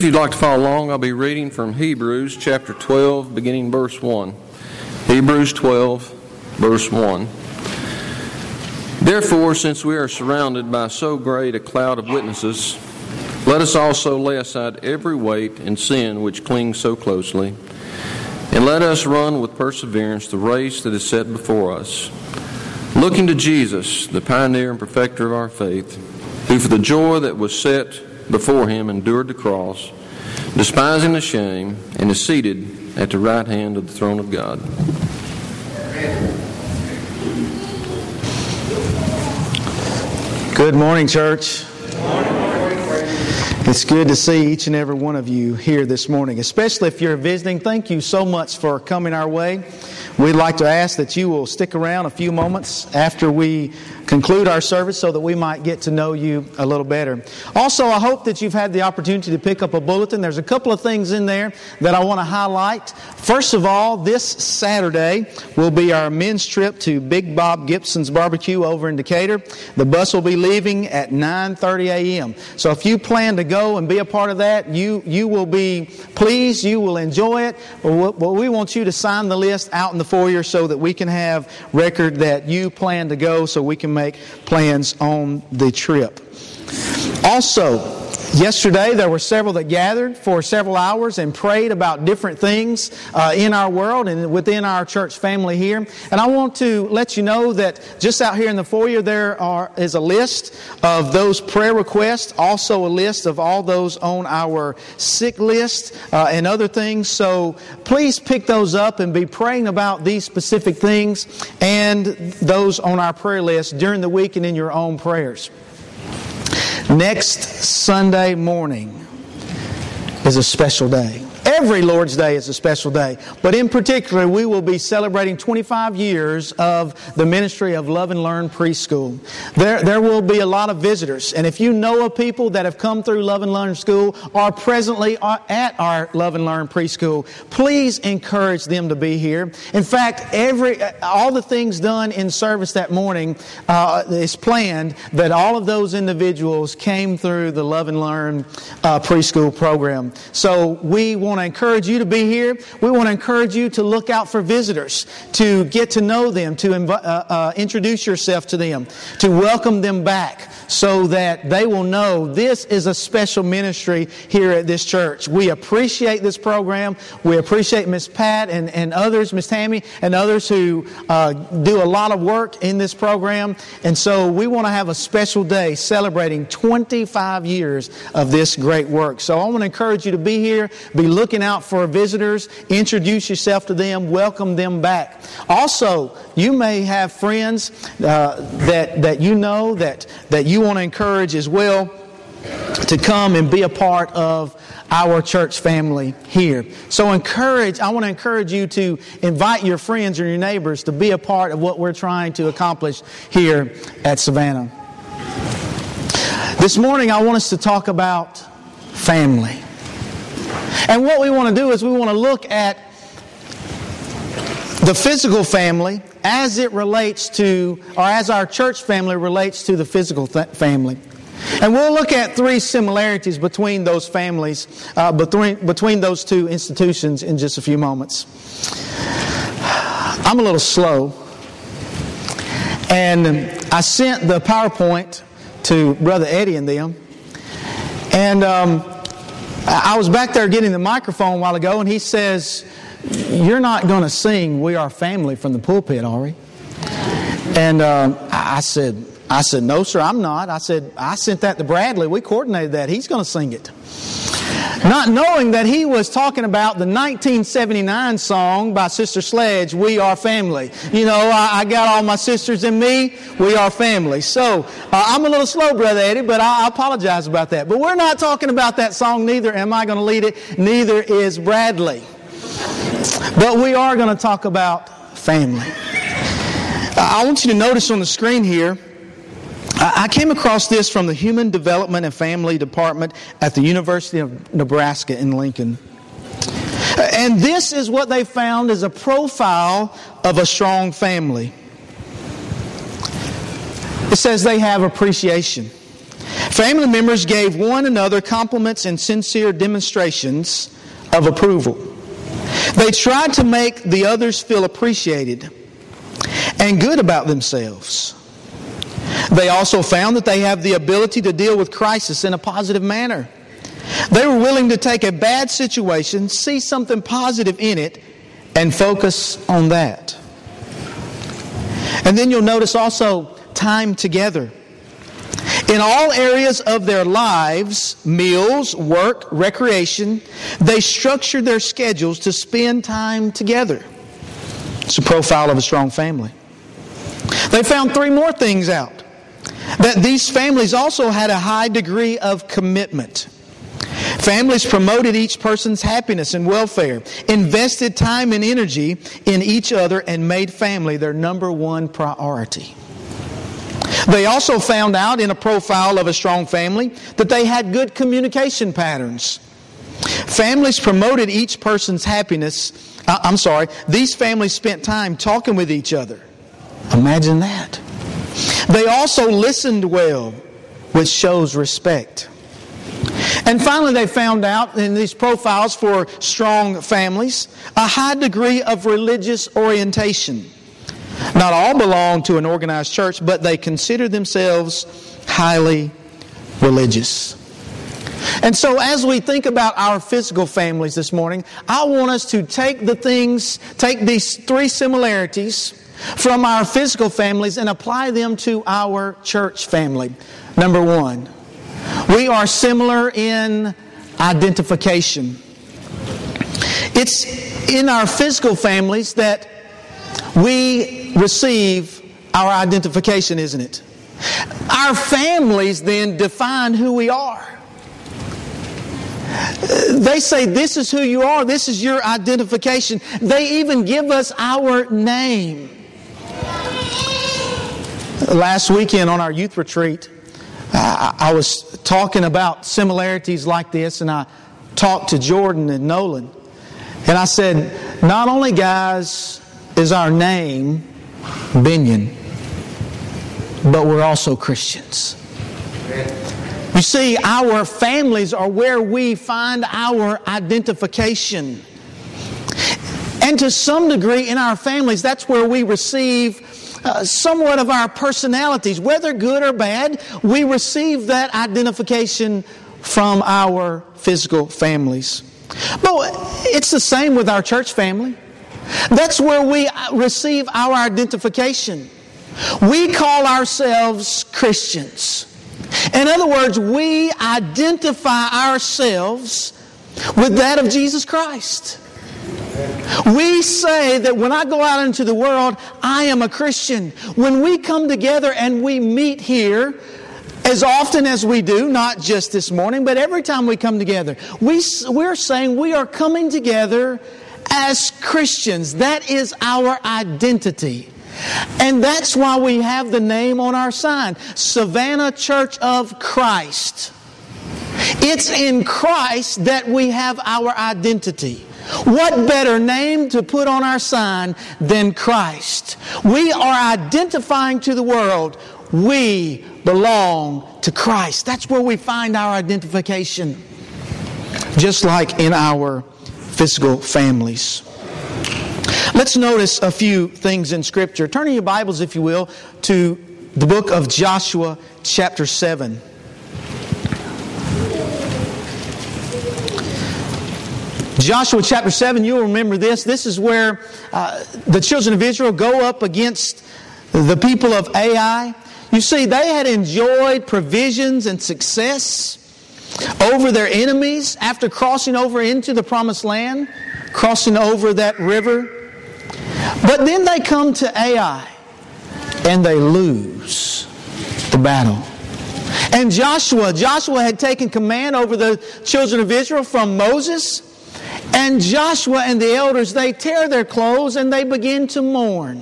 If you'd like to follow along, I'll be reading from Hebrews chapter 12, beginning verse 1. Hebrews 12, verse 1. Therefore, since we are surrounded by so great a cloud of witnesses, let us also lay aside every weight and sin which clings so closely, and let us run with perseverance the race that is set before us, looking to Jesus, the pioneer and perfecter of our faith, who for the joy that was set before him endured the cross, despising the shame, and is seated at the right hand of the throne of God. Good morning, church. It's good to see each and every one of you here this morning, especially if you're visiting. Thank you so much for coming our way. We'd like to ask that you will stick around a few moments after we conclude our service so that we might get to know you a little better. Also, I hope that you've had the opportunity to pick up a bulletin. There's a couple of things in there that I want to highlight. First of all, this Saturday will be our men's trip to Big Bob Gibson's barbecue over in Decatur. The bus will be leaving at 9:30 a.m. So if you plan to go and be a part of that, you you will be pleased, you will enjoy it. But we want you to sign the list out in the foyer so that we can have record that you plan to go so we can make plans on the trip. Also, Yesterday, there were several that gathered for several hours and prayed about different things uh, in our world and within our church family here. And I want to let you know that just out here in the foyer, there are, is a list of those prayer requests, also a list of all those on our sick list uh, and other things. So please pick those up and be praying about these specific things and those on our prayer list during the week and in your own prayers. Next Sunday morning is a special day. Every Lord's Day is a special day, but in particular, we will be celebrating 25 years of the ministry of Love and Learn Preschool. There, there will be a lot of visitors, and if you know of people that have come through Love and Learn School or presently are at our Love and Learn Preschool, please encourage them to be here. In fact, every all the things done in service that morning uh, is planned that all of those individuals came through the Love and Learn uh, Preschool program. So we want want to encourage you to be here. We want to encourage you to look out for visitors, to get to know them, to inv- uh, uh, introduce yourself to them, to welcome them back so that they will know this is a special ministry here at this church. We appreciate this program. We appreciate Miss Pat and, and others, Miss Tammy and others who uh, do a lot of work in this program. And so we want to have a special day celebrating 25 years of this great work. So I want to encourage you to be here, be looking out for visitors, introduce yourself to them, welcome them back. Also, you may have friends uh, that, that you know that, that you want to encourage as well to come and be a part of our church family here. So encourage, I want to encourage you to invite your friends and your neighbors to be a part of what we're trying to accomplish here at Savannah. This morning I want us to talk about family. And what we want to do is we want to look at the physical family as it relates to, or as our church family relates to the physical th- family. And we'll look at three similarities between those families, uh, between, between those two institutions in just a few moments. I'm a little slow. And I sent the PowerPoint to Brother Eddie and them. And um, I was back there getting the microphone a while ago, and he says, You're not going to sing We Are Family from the pulpit, are we? And uh, I said, I said, no, sir, I'm not. I said, I sent that to Bradley. We coordinated that. He's going to sing it. Not knowing that he was talking about the 1979 song by Sister Sledge, We Are Family. You know, I, I got all my sisters and me, we are family. So, uh, I'm a little slow, Brother Eddie, but I, I apologize about that. But we're not talking about that song, neither am I going to lead it, neither is Bradley. But we are going to talk about family. I want you to notice on the screen here, I came across this from the Human Development and Family Department at the University of Nebraska in Lincoln. And this is what they found as a profile of a strong family. It says they have appreciation. family members gave one another compliments and sincere demonstrations of approval. They tried to make the others feel appreciated and good about themselves. They also found that they have the ability to deal with crisis in a positive manner. They were willing to take a bad situation, see something positive in it, and focus on that. And then you'll notice also time together. In all areas of their lives, meals, work, recreation, they structured their schedules to spend time together. It's a profile of a strong family. They found three more things out that these families also had a high degree of commitment. Families promoted each person's happiness and welfare, invested time and energy in each other, and made family their number one priority. They also found out in a profile of a strong family that they had good communication patterns. Families promoted each person's happiness. Uh, I'm sorry, these families spent time talking with each other. Imagine that. They also listened well, which shows respect. And finally, they found out in these profiles for strong families a high degree of religious orientation. Not all belong to an organized church, but they consider themselves highly religious. And so, as we think about our physical families this morning, I want us to take the things, take these three similarities from our physical families and apply them to our church family. Number one, we are similar in identification. It's in our physical families that we receive our identification, isn't it? Our families then define who we are. They say, This is who you are, this is your identification. They even give us our name. Last weekend on our youth retreat, I, was talking about similarities like this, and I talked to Jordan and Nolan. And I said, Not only, guys, is our name Binion, but we're also Christians. You see, our families are where we find our identification. And to some degree, in our families, that's where we receive uh, somewhat of our personalities, whether good or bad. We receive that identification from our physical families. But it's the same with our church family. That's where we receive our identification. We call ourselves Christians. In other words, we identify ourselves with that of Jesus Christ. We say that when I go out into the world, I am a Christian. When we come together and we meet here, as often as we do, not just this morning, but every time we come together, we, we're saying we are coming together as Christians. That is our identity. And that's why we have the name on our sign Savannah Church of Christ. It's in Christ that we have our identity. What better name to put on our sign than Christ? We are identifying to the world we belong to Christ. That's where we find our identification. Just like in our physical families. Let's notice a few things in Scripture. Turn in your Bibles, if you will, to the book of Joshua, chapter 7. Joshua chapter 7, you'll remember this. This is where uh, the children of Israel go up against the people of Ai. You see, they had enjoyed provisions and success over their enemies after crossing over into the promised land, crossing over that river. But then they come to Ai and they lose the battle. And Joshua, Joshua had taken command over the children of Israel from Moses. And Joshua and the elders, they tear their clothes and they begin to mourn.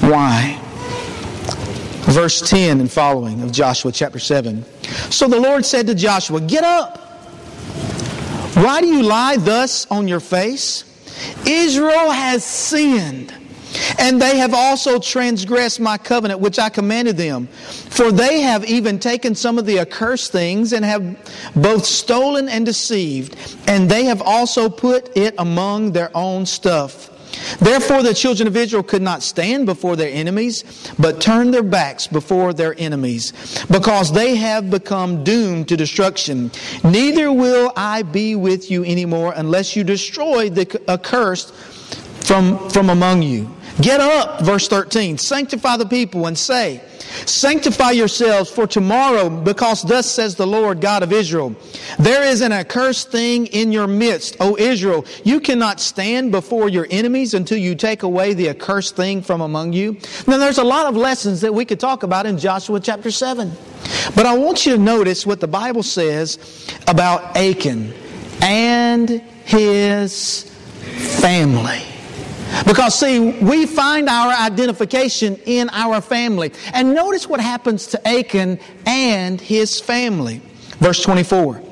Why? Verse 10 and following of Joshua chapter 7. So the Lord said to Joshua, Get up. Why do you lie thus on your face? Israel has sinned, And they have also transgressed my covenant, which I commanded them. For they have even taken some of the accursed things and have both stolen and deceived. And they have also put it among their own stuff. Therefore, the children of Israel could not stand before their enemies, but turned their backs before their enemies, because they have become doomed to destruction. Neither will I be with you anymore unless you destroy the accursed from, from among you. Get up, verse 13. Sanctify the people and say, Sanctify yourselves for tomorrow, because thus says the Lord God of Israel. There is an accursed thing in your midst, O Israel. You cannot stand before your enemies until you take away the accursed thing from among you. Now, there's a lot of lessons that we could talk about in Joshua chapter 7. But I want you to notice what the Bible says about Achan and his family. Because, see, we find our identification in our family. And notice what happens to Achan and his family. Verse 24.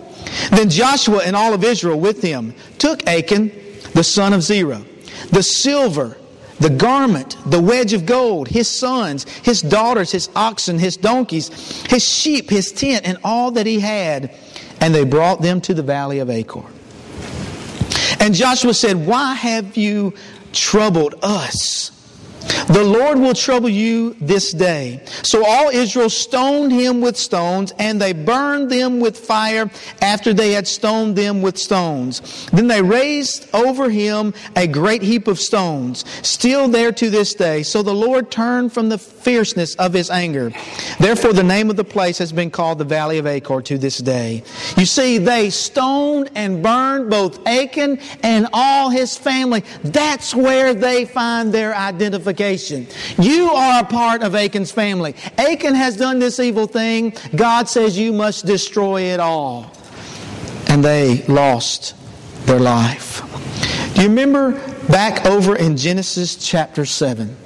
Then Joshua and all of Israel with him took Achan, the son of Zerah, the silver, the garment, the wedge of gold, his sons, his daughters, his oxen, his donkeys, his sheep, his tent, and all that he had, and they brought them to the valley of Achor. And Joshua said, Why have you troubled us. The Lord will trouble you this day. So all Israel stoned him with stones, and they burned them with fire after they had stoned them with stones. Then they raised over him a great heap of stones, still there to this day. So the Lord turned from the fierceness of his anger. Therefore, the name of the place has been called the Valley of Achor to this day. You see, they stoned and burned both Achan and all his family. That's where they find their identification identification. You are a part of Achan's family. Achan has done this evil thing. God says you must destroy it all. And they lost their life. Do you remember back over in Genesis chapter 7?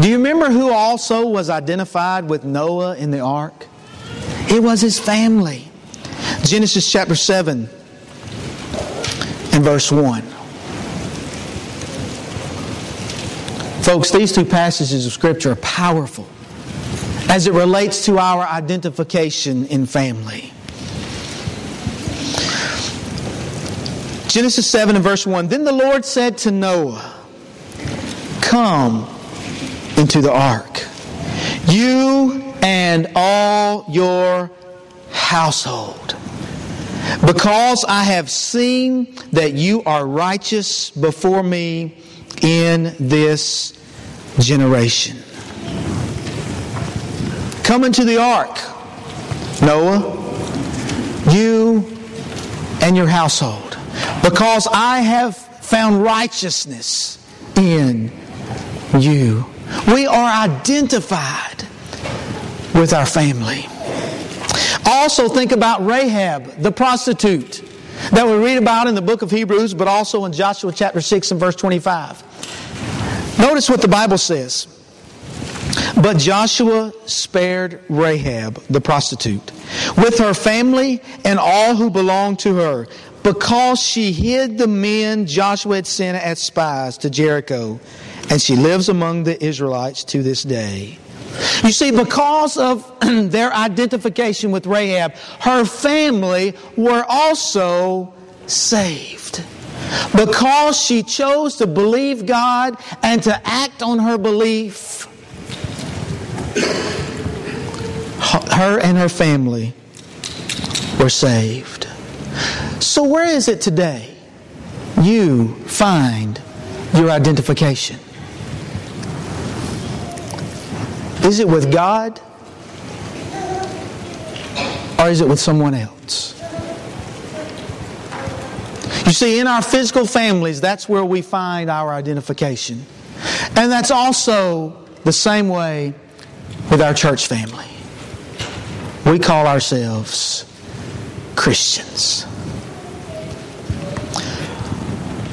Do you remember who also was identified with Noah in the ark? It was his family. Genesis chapter 7 and verse 1. Folks, these two passages of Scripture are powerful as it relates to our identification in family. Genesis 7 and verse 1 Then the Lord said to Noah, Come into the ark, you and all your household, because I have seen that you are righteous before me in this generation. Come into the ark, Noah, you and your household, because I have found righteousness in you. We are identified with our family. Also, think about Rahab, the prostitute, that we read about in the book of Hebrews, but also in Joshua chapter 6 and verse 25. Notice what the Bible says. But Joshua spared Rahab, the prostitute, with her family and all who belonged to her, because she hid the men Joshua had sent as spies to Jericho, and she lives among the Israelites to this day. You see, because of their identification with Rahab, her family were also saved. Because she chose to believe God and to act on her belief, her and her family were saved. So, where is it today you find your identification? Is it with God? Or is it with someone else? You see, in our physical families, that's where we find our identification. And that's also the same way with our church family. We call ourselves Christians.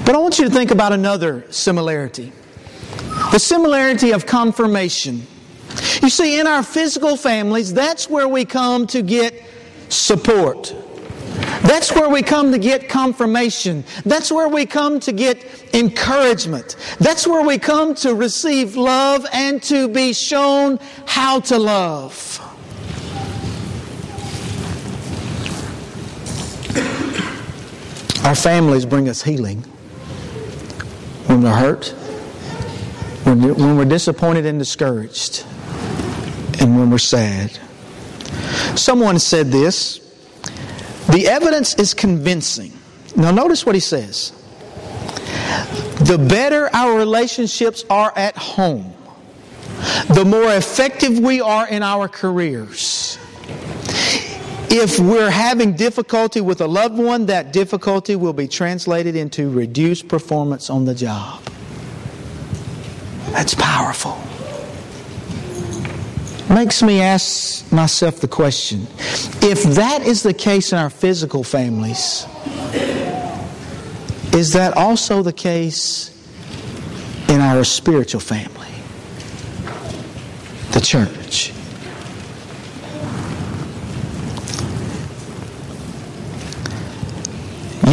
But I want you to think about another similarity the similarity of confirmation. You see, in our physical families, that's where we come to get support That's where we come to get confirmation. That's where we come to get encouragement. That's where we come to receive love and to be shown how to love. Our families bring us healing when we're hurt, when we're disappointed and discouraged, and when we're sad. Someone said this the evidence is convincing. Now, notice what he says. The better our relationships are at home, the more effective we are in our careers. If we're having difficulty with a loved one, that difficulty will be translated into reduced performance on the job. That's powerful. Makes me ask myself the question if that is the case in our physical families, is that also the case in our spiritual family? The church.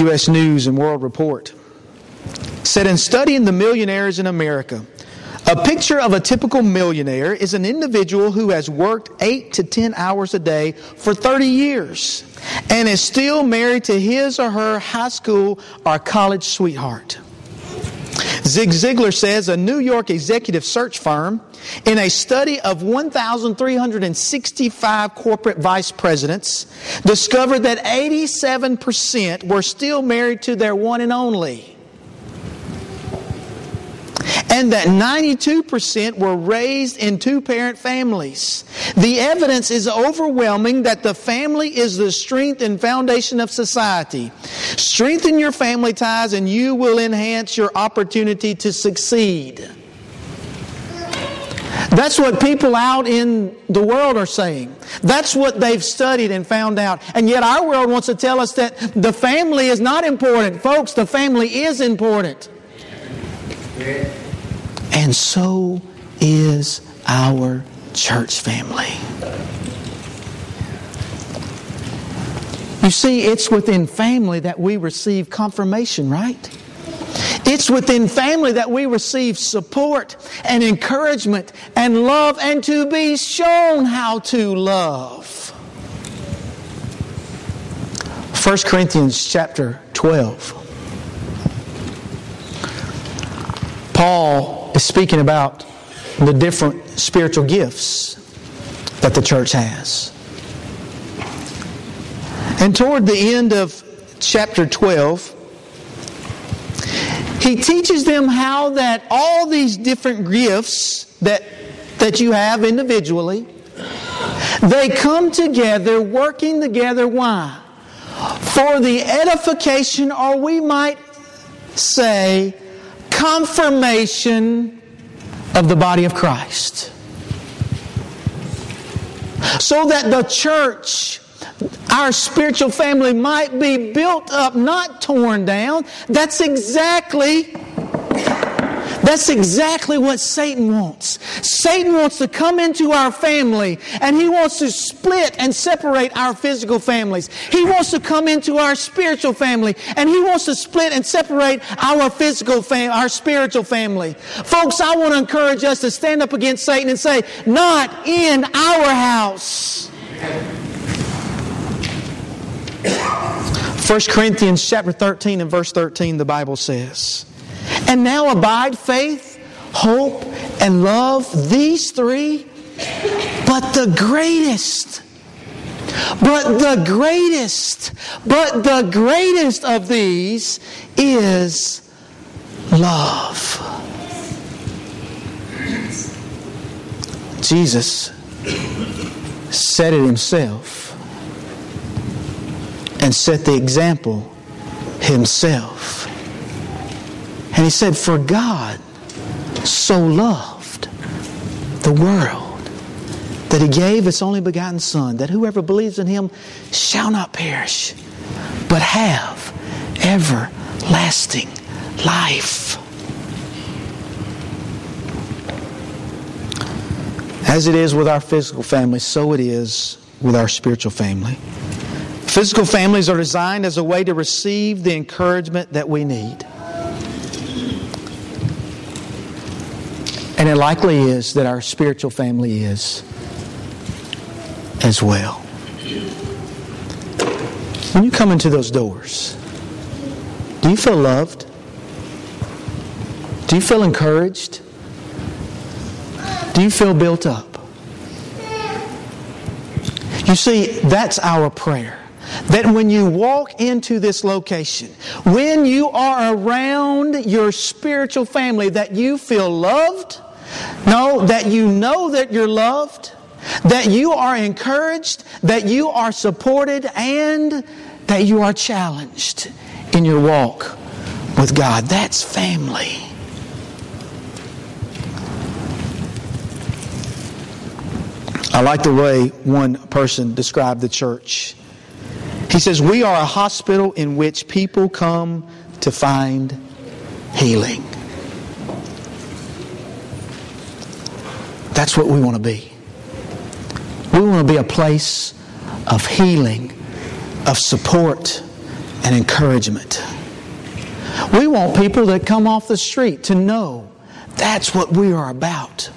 U.S. News and World Report said in studying the millionaires in America, a picture of a typical millionaire is an individual who has worked 8 to 10 hours a day for 30 years and is still married to his or her high school or college sweetheart. Zig Ziglar says a New York executive search firm, in a study of 1,365 corporate vice presidents, discovered that 87% were still married to their one and only. And that 92% were raised in two parent families. The evidence is overwhelming that the family is the strength and foundation of society. Strengthen your family ties and you will enhance your opportunity to succeed. That's what people out in the world are saying. That's what they've studied and found out. And yet our world wants to tell us that the family is not important. Folks, the family is important. And so is our church family. You see, it's within family that we receive confirmation, right? It's within family that we receive support and encouragement and love and to be shown how to love. 1 Corinthians chapter 12. Paul is speaking about the different spiritual gifts that the church has. And toward the end of chapter 12, he teaches them how that all these different gifts that, that you have individually, they come together, working together. Why? For the edification, or we might say, confirmation of the body of Christ. So that the church our spiritual family might be built up, not torn down. That's exactly that's exactly what Satan wants. Satan wants to come into our family and he wants to split and separate our physical families. He wants to come into our spiritual family and he wants to split and separate our physical family, our spiritual family. Folks, I want to encourage us to stand up against Satan and say, not in our house. 1 Corinthians chapter 13 and verse 13, the Bible says, And now abide faith, hope, and love, these three, but the greatest, but the greatest, but the greatest of these is love. Jesus said it himself and set the example himself. And he said, For God so loved the world that he gave his only begotten Son, that whoever believes in him shall not perish, but have everlasting life. As it is with our physical family, so it is with our spiritual family. Physical families are designed as a way to receive the encouragement that we need. It likely is that our spiritual family is as well. When you come into those doors, do you feel loved? Do you feel encouraged? Do you feel built up? You see, that's our prayer. That when you walk into this location, when you are around your spiritual family, that you feel loved, no, that you know that you're loved, that you are encouraged, that you are supported, and that you are challenged in your walk with God. That's family. I like the way one person described the church. He says, We are a hospital in which people come to find healing. That's what we want to be. We want to be a place of healing, of support, and encouragement. We want people that come off the street to know that's what we are about.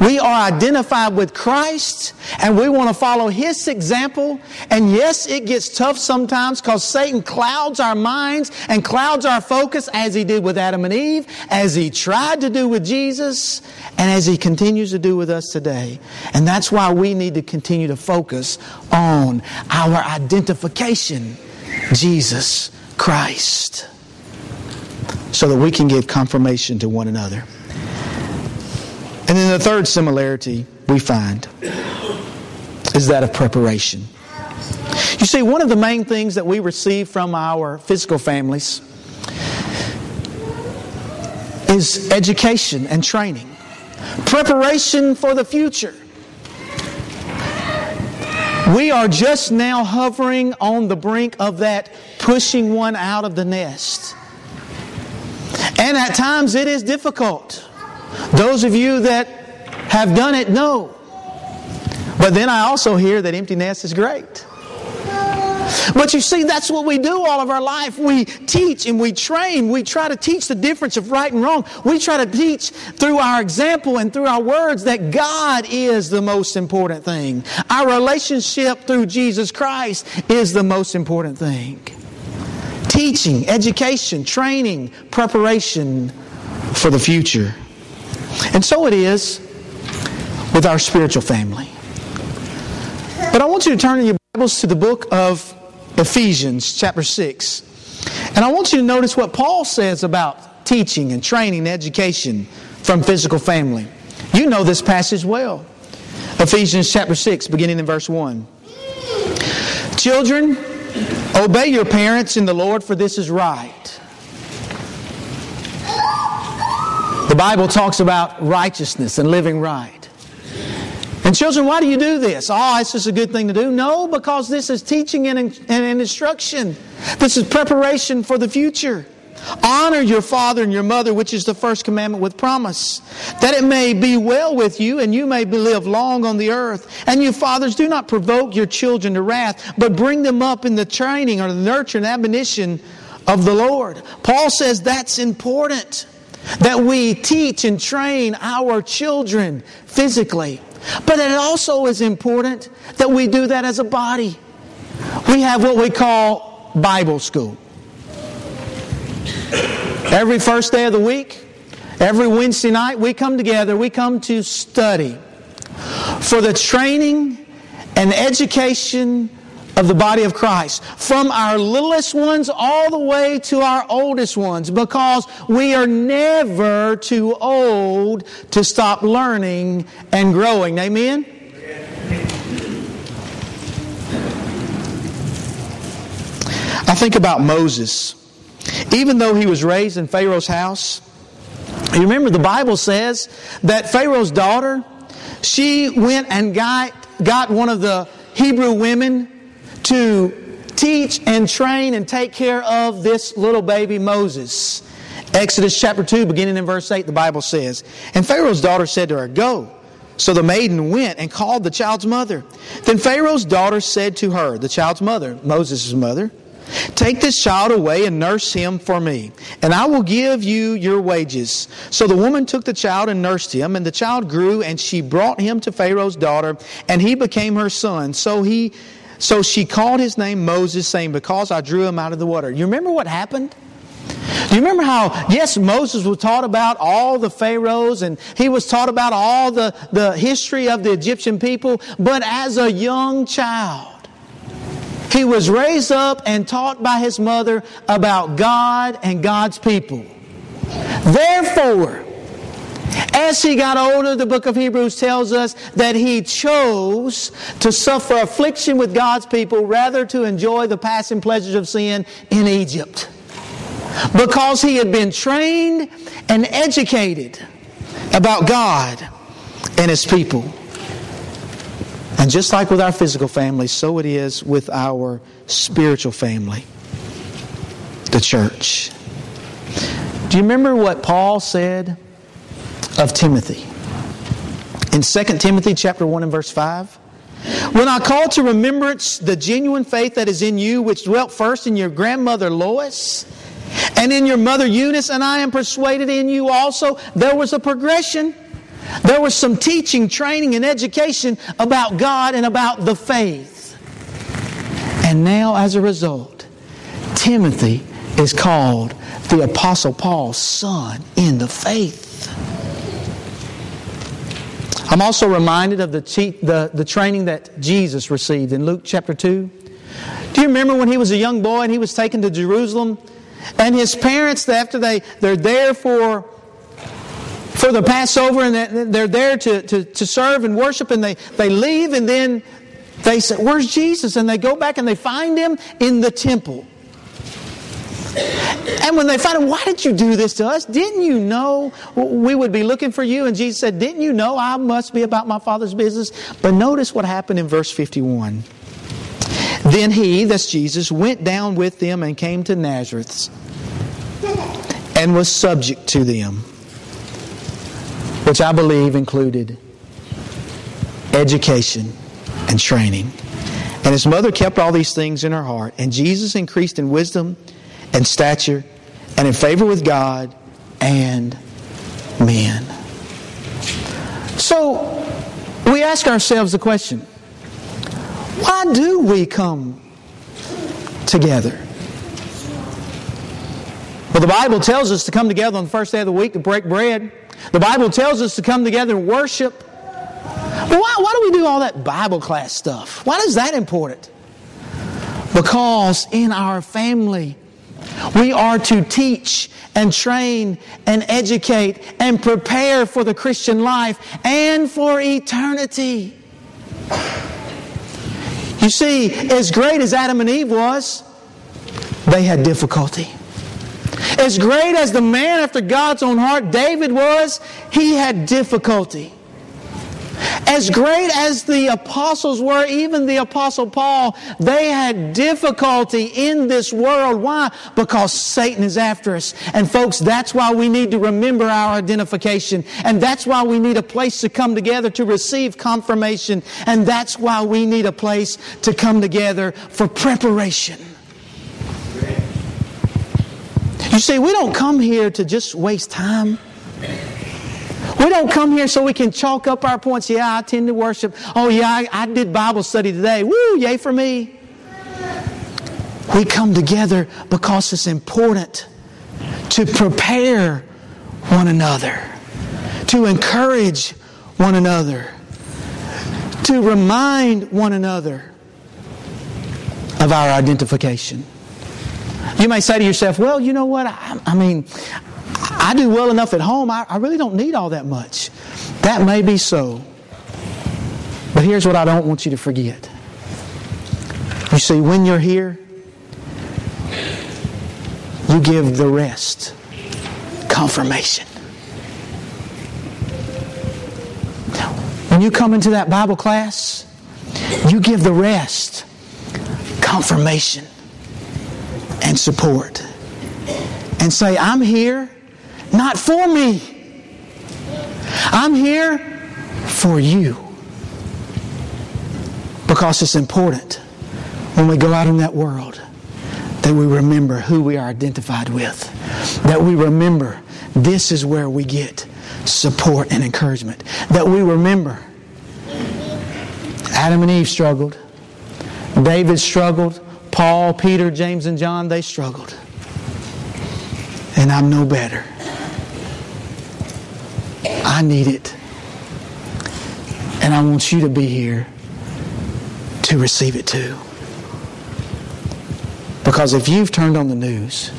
We are identified with Christ and we want to follow His example. And yes, it gets tough sometimes because Satan clouds our minds and clouds our focus as he did with Adam and Eve, as he tried to do with Jesus, and as he continues to do with us today. And that's why we need to continue to focus on our identification Jesus Christ so that we can give confirmation to one another. And then the third similarity we find is that of preparation. You see, one of the main things that we receive from our physical families is education and training, preparation for the future. We are just now hovering on the brink of that pushing one out of the nest. And at times it is difficult. Those of you that have done it know. But then I also hear that empty nest is great. But you see, that's what we do all of our life. We teach and we train. We try to teach the difference of right and wrong. We try to teach through our example and through our words that God is the most important thing. Our relationship through Jesus Christ is the most important thing. Teaching, education, training, preparation for the future. And so it is with our spiritual family. But I want you to turn in your Bibles to the book of Ephesians, chapter 6. And I want you to notice what Paul says about teaching and training and education from physical family. You know this passage well. Ephesians chapter 6, beginning in verse 1. Children, obey your parents in the Lord, for this is right. Bible talks about righteousness and living right. And children, why do you do this? Oh, it's just a good thing to do. No, because this is teaching and, and instruction. This is preparation for the future. Honor your father and your mother, which is the first commandment with promise, that it may be well with you and you may live long on the earth. And you fathers, do not provoke your children to wrath, but bring them up in the training or the nurture and admonition of the Lord. Paul says that's important that we teach and train our children physically. But it also is important that we do that as a body. We have what we call Bible school. Every first day of the week, every Wednesday night, we come together, we come to study for the training and education of the body of Christ, from our littlest ones all the way to our oldest ones, because we are never too old to stop learning and growing. Amen? I think about Moses. Even though he was raised in Pharaoh's house, you remember the Bible says that Pharaoh's daughter, she went and got, got one of the Hebrew women to teach and train and take care of this little baby Moses. Exodus chapter 2, beginning in verse 8, the Bible says, And Pharaoh's daughter said to her, Go, So the maiden went and called the child's mother. Then Pharaoh's daughter said to her, the child's mother, Moses' mother, Take this child away and nurse him for me, and I will give you your wages. So the woman took the child and nursed him, and the child grew, and she brought him to Pharaoh's daughter, and he became her son. So he so she called his name Moses, saying, Because I drew him out of the water. You remember what happened? Do you remember how, yes, Moses was taught about all the pharaohs and he was taught about all the, the history of the Egyptian people, but as a young child, he was raised up and taught by his mother about God and God's people. Therefore, as he got older, the book of Hebrews tells us that he chose to suffer affliction with God's people rather to enjoy the passing pleasures of sin in Egypt. Because he had been trained and educated about God and his people. And just like with our physical family, so it is with our spiritual family, the church. Do you remember what Paul said of Timothy? In 2 Timothy chapter 1 and verse 5, when I call to remembrance the genuine faith that is in you, which dwelt first in your grandmother Lois and in your mother Eunice, and I am persuaded in you also, there was a progression. There was some teaching, training, and education about God and about the faith. And now, as a result, Timothy is called the Apostle Paul's son in the faith. I'm also reminded of the, the, the training that Jesus received in Luke chapter 2. Do you remember when he was a young boy and he was taken to Jerusalem? And his parents, after they, they're there for for the Passover and they're there to, to, to serve and worship and they, they leave and then they say, Where's Jesus? And they go back and they find him in the temple. And when they find him, why did you do this to us? Didn't you know we would be looking for you? And Jesus said, Didn't you know I must be about my Father's business? But notice what happened in verse 51. Then he, that's Jesus, went down with them and came to Nazareth and was subject to them which I believe included education and training. And his mother kept all these things in her heart. And Jesus increased in wisdom and stature and in favor with God and men. So we ask ourselves the question why do we come together? Well, the Bible tells us to come together on the first day of the week to break bread. The Bible tells us to come together and worship. Why, why do we do all that Bible class stuff? Why is that important? Because in our family, we are to teach and train and educate and prepare for the Christian life and for eternity. You see, as great as Adam and Eve was, they had difficulty. As great as the man after God's own heart David was, he had difficulty. As great as the apostles were, even the apostle Paul, they had difficulty in this world. Why? Because Satan is after us. And folks, that's why we need to remember our identification. And that's why we need a place to come together to receive confirmation. And that's why we need a place to come together for preparation. You see, we don't come here to just waste time. We don't come here so we can chalk up our points. Yeah, I attend to worship. Oh, yeah, I, I did Bible study today. Woo, yay for me. We come together because it's important to prepare one another, to encourage one another, to remind one another of our identification. You may say to yourself, well, you know what? I, I mean, I do well enough at home. I, I really don't need all that much. That may be so. But here's what I don't want you to forget. You see, when you're here, you give the rest confirmation. When you come into that Bible class, you give the rest confirmation and support. And say, I'm here not for me. I'm here for you. Because it's important when we go out in that world that we remember who we are identified with, that we remember this is where we get support and encouragement, that we remember Adam and Eve struggled, David struggled, Paul, Peter, James, and John, they struggled. And I'm no better. I need it. And I want you to be here to receive it too. Because if you've turned on the news,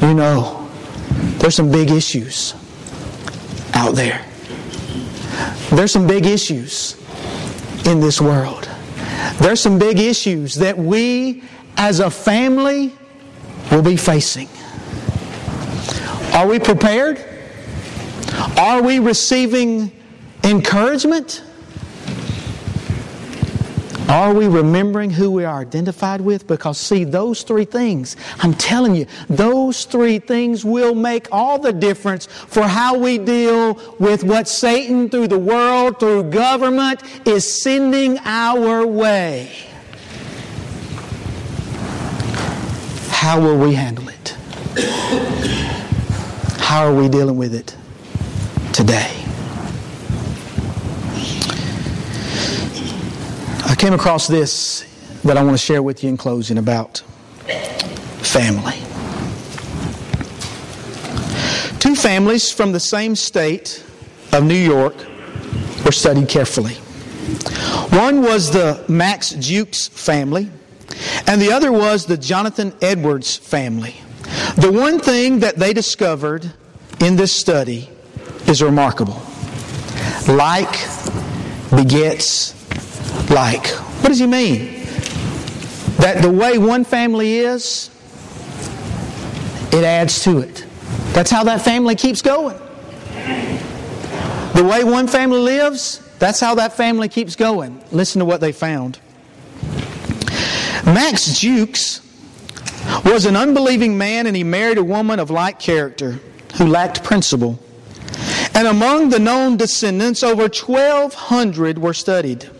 you know there's some big issues out there. There's some big issues in this world. There's some big issues that we as a family will be facing. Are we prepared? Are we receiving encouragement? Are we remembering who we are identified with? Because, see, those three things, I'm telling you, those three things will make all the difference for how we deal with what Satan, through the world, through government, is sending our way. How will we handle it? How are we dealing with it today? I came across this that I want to share with you in closing about family. Two families from the same state of New York were studied carefully. One was the Max Jukes family, and the other was the Jonathan Edwards family. The one thing that they discovered in this study is remarkable. Like begets like. What does he mean? That the way one family is, it adds to it. That's how that family keeps going. The way one family lives, that's how that family keeps going. Listen to what they found. Max Jukes was an unbelieving man and he married a woman of like character who lacked principle. And among the known descendants, over 1,200 were studied.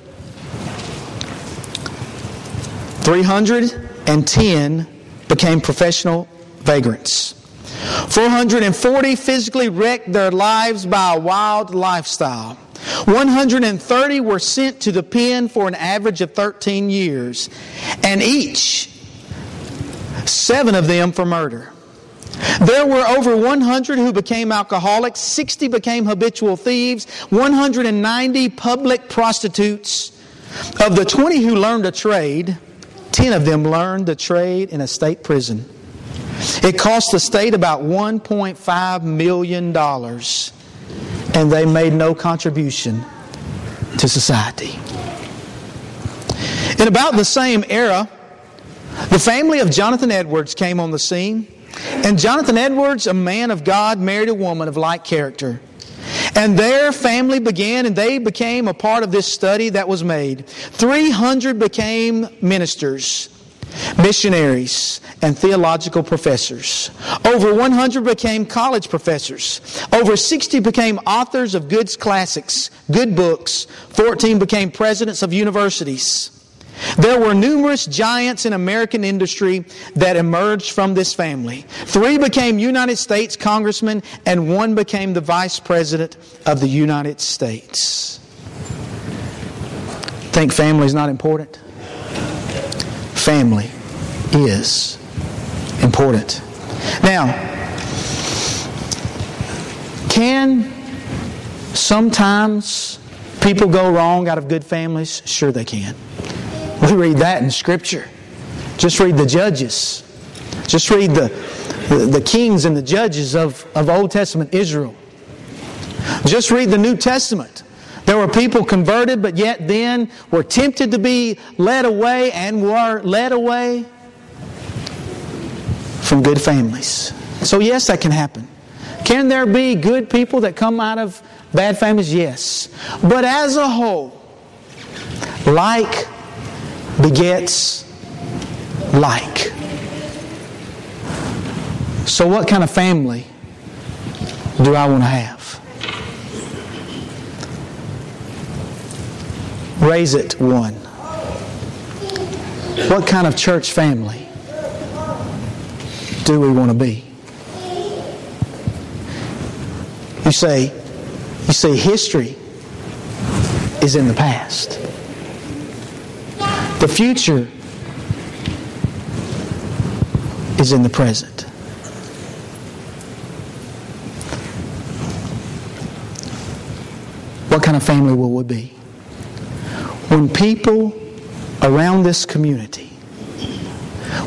310 became professional vagrants. 440 physically wrecked their lives by a wild lifestyle. 130 were sent to the pen for an average of 13 years, and each, seven of them for murder. There were over 100 who became alcoholics, 60 became habitual thieves, 190 public prostitutes. Of the 20 who learned a trade, 10 of them learned the trade in a state prison. It cost the state about $1.5 million, and they made no contribution to society. In about the same era, the family of Jonathan Edwards came on the scene, and Jonathan Edwards, a man of God, married a woman of like character. And their family began and they became a part of this study that was made. 300 became ministers, missionaries, and theological professors. Over 100 became college professors. Over 60 became authors of good classics, good books. 14 became presidents of universities. There were numerous giants in American industry that emerged from this family. Three became United States congressmen, and one became the vice president of the United States. Think family is not important? Family is important. Now, can sometimes people go wrong out of good families? Sure, they can. We read that in Scripture. Just read the Judges. Just read the, the, kings and the judges of, of Old Testament Israel. Just read the New Testament. There were people converted, but yet then were tempted to be led away and were led away from good families. So, yes, that can happen. Can there be good people that come out of bad families? Yes. But as a whole, like begets like. So, what kind of family do I want to have? raise it one. What kind of church family do we want to be? You say, you say history is in the past. The future is in the present. What kind of family will we be? When people around this community,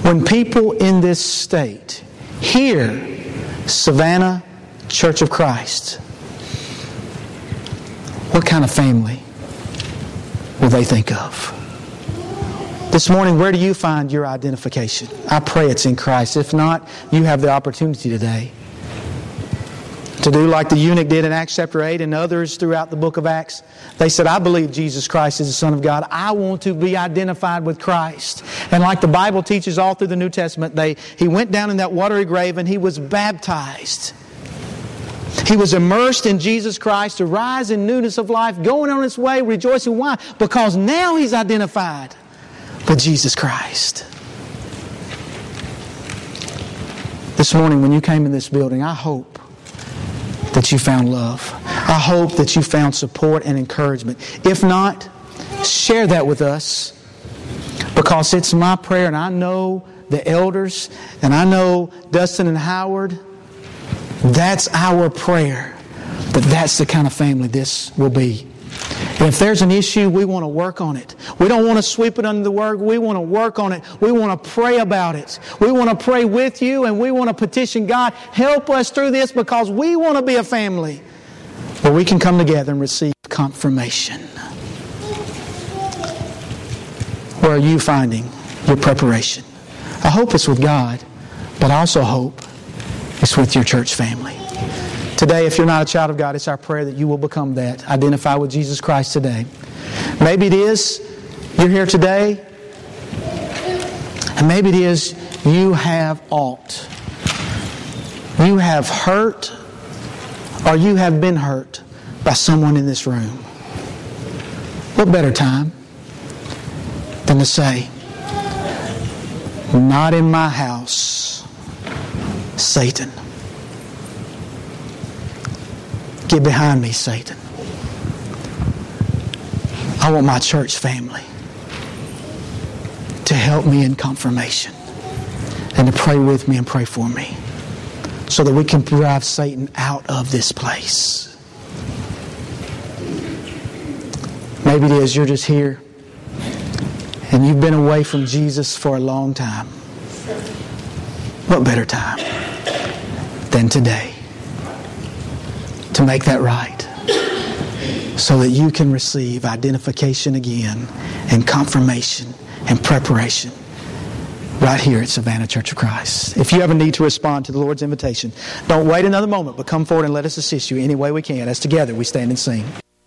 when people in this state hear Savannah Church of Christ, what kind of family will they think of? This morning, where do you find your identification? I pray it's in Christ. If not, you have the opportunity today to do like the eunuch did in Acts chapter 8 and others throughout the book of Acts. They said, I believe Jesus Christ is the Son of God. I want to be identified with Christ. And like the Bible teaches all through the New Testament, they, he went down in that watery grave and he was baptized. He was immersed in Jesus Christ to rise in newness of life, going on his way, rejoicing. Why? Because now he's identified with Jesus Christ. This morning, when you came in this building, I hope that you found love. I hope that you found support and encouragement. If not, share that with us because it's my prayer, and I know the elders, and I know Dustin and Howard. That's our prayer that that's the kind of family this will be. If there's an issue, we want to work on it. We don't want to sweep it under the rug. We want to work on it. We want to pray about it. We want to pray with you and we want to petition God, help us through this because we want to be a family where we can come together and receive confirmation. Where are you finding your preparation? I hope it's with God, but I also hope it's with your church family. Today, if you're not a child of God, it's our prayer that you will become that. Identify with Jesus Christ today. Maybe it is you're here today, and maybe it is you have aught. You have hurt, or you have been hurt by someone in this room. What better time than to say, Not in my house, Satan. Get behind me, Satan. I want my church family to help me in confirmation and to pray with me and pray for me so that we can drive Satan out of this place. Maybe it is you're just here and you've been away from Jesus for a long time. What better time than today? To make that right so that you can receive identification again and confirmation and preparation right here at Savannah Church of Christ. If you have a need to respond to the Lord's invitation, don't wait another moment, but come forward and let us assist you any way we can as together we stand and sing.